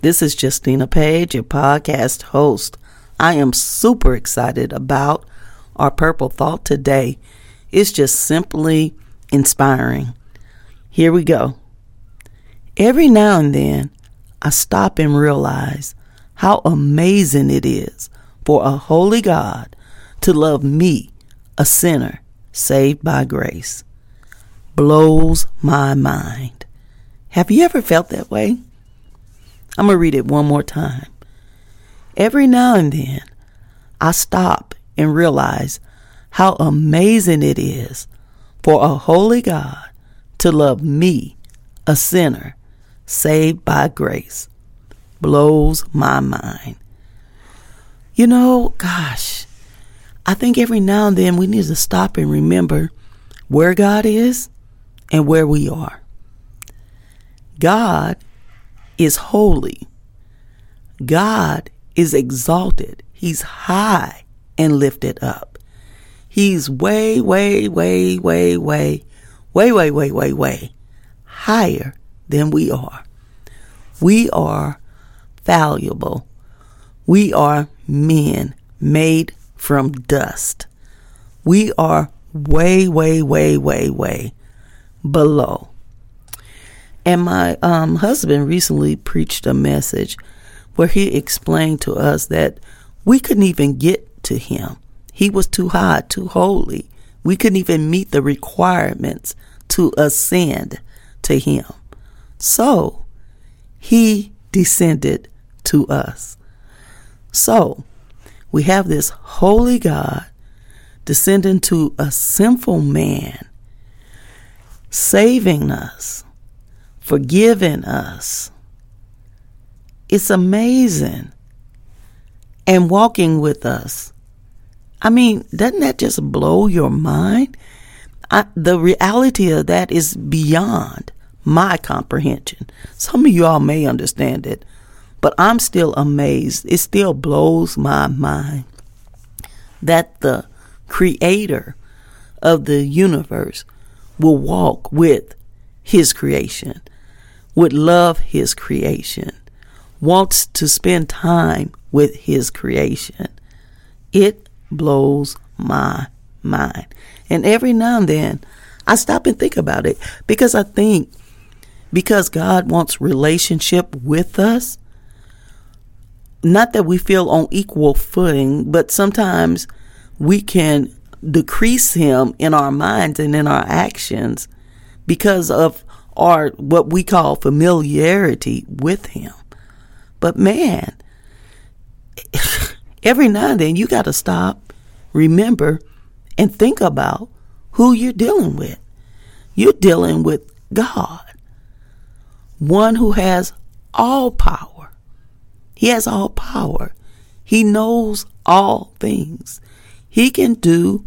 This is Justina Page, your podcast host. I am super excited about our Purple Thought today. It's just simply inspiring. Here we go. Every now and then, I stop and realize how amazing it is for a holy God to love me, a sinner saved by grace. Blows my mind. Have you ever felt that way? I'm going to read it one more time. Every now and then, I stop and realize how amazing it is for a holy God to love me, a sinner, saved by grace. Blows my mind. You know, gosh, I think every now and then we need to stop and remember where God is and where we are. God is holy. God is exalted. He's high and lifted up. He's way, way, way, way, way, way, way, way, way, way higher than we are. We are valuable. We are men made from dust. We are way, way, way, way, way below. And my um, husband recently preached a message where he explained to us that we couldn't even get to him. He was too high, too holy. We couldn't even meet the requirements to ascend to him. So he descended to us. So we have this holy God descending to a sinful man, saving us forgiving us. It's amazing. And walking with us. I mean, doesn't that just blow your mind? I, the reality of that is beyond my comprehension. Some of you all may understand it, but I'm still amazed. It still blows my mind that the creator of the universe will walk with his creation would love his creation, wants to spend time with his creation. It blows my mind. And every now and then, I stop and think about it because I think because God wants relationship with us, not that we feel on equal footing, but sometimes we can decrease him in our minds and in our actions because of or what we call familiarity with him. But man, every now and then you got to stop, remember, and think about who you're dealing with. You're dealing with God, one who has all power. He has all power. He knows all things. He can do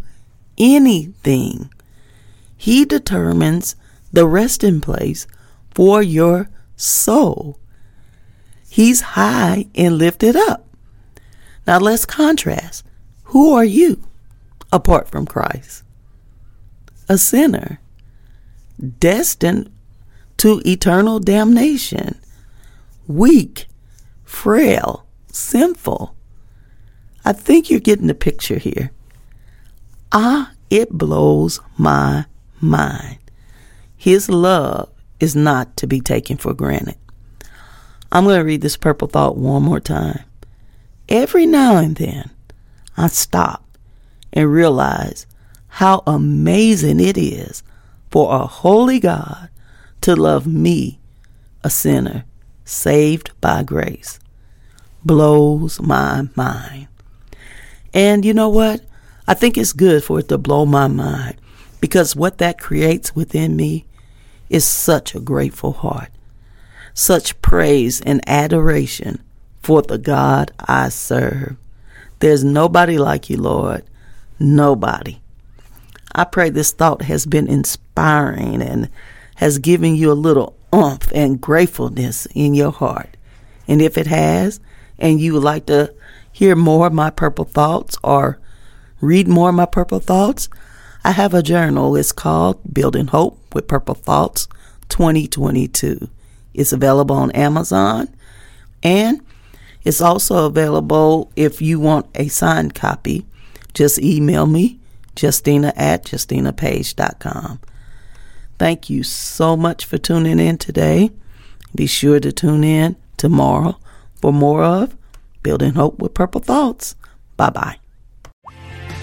anything. He determines the resting place for your soul. He's high and lifted up. Now let's contrast. Who are you apart from Christ? A sinner, destined to eternal damnation, weak, frail, sinful. I think you're getting the picture here. Ah, it blows my mind. His love is not to be taken for granted. I'm going to read this purple thought one more time. Every now and then, I stop and realize how amazing it is for a holy God to love me, a sinner, saved by grace. Blows my mind. And you know what? I think it's good for it to blow my mind because what that creates within me is such a grateful heart, such praise and adoration for the God I serve. There's nobody like you, Lord. Nobody. I pray this thought has been inspiring and has given you a little umph and gratefulness in your heart. And if it has, and you would like to hear more of my purple thoughts or read more of my purple thoughts, I have a journal. It's called Building Hope with Purple Thoughts 2022. It's available on Amazon and it's also available if you want a signed copy. Just email me, Justina at JustinaPage.com. Thank you so much for tuning in today. Be sure to tune in tomorrow for more of Building Hope with Purple Thoughts. Bye bye.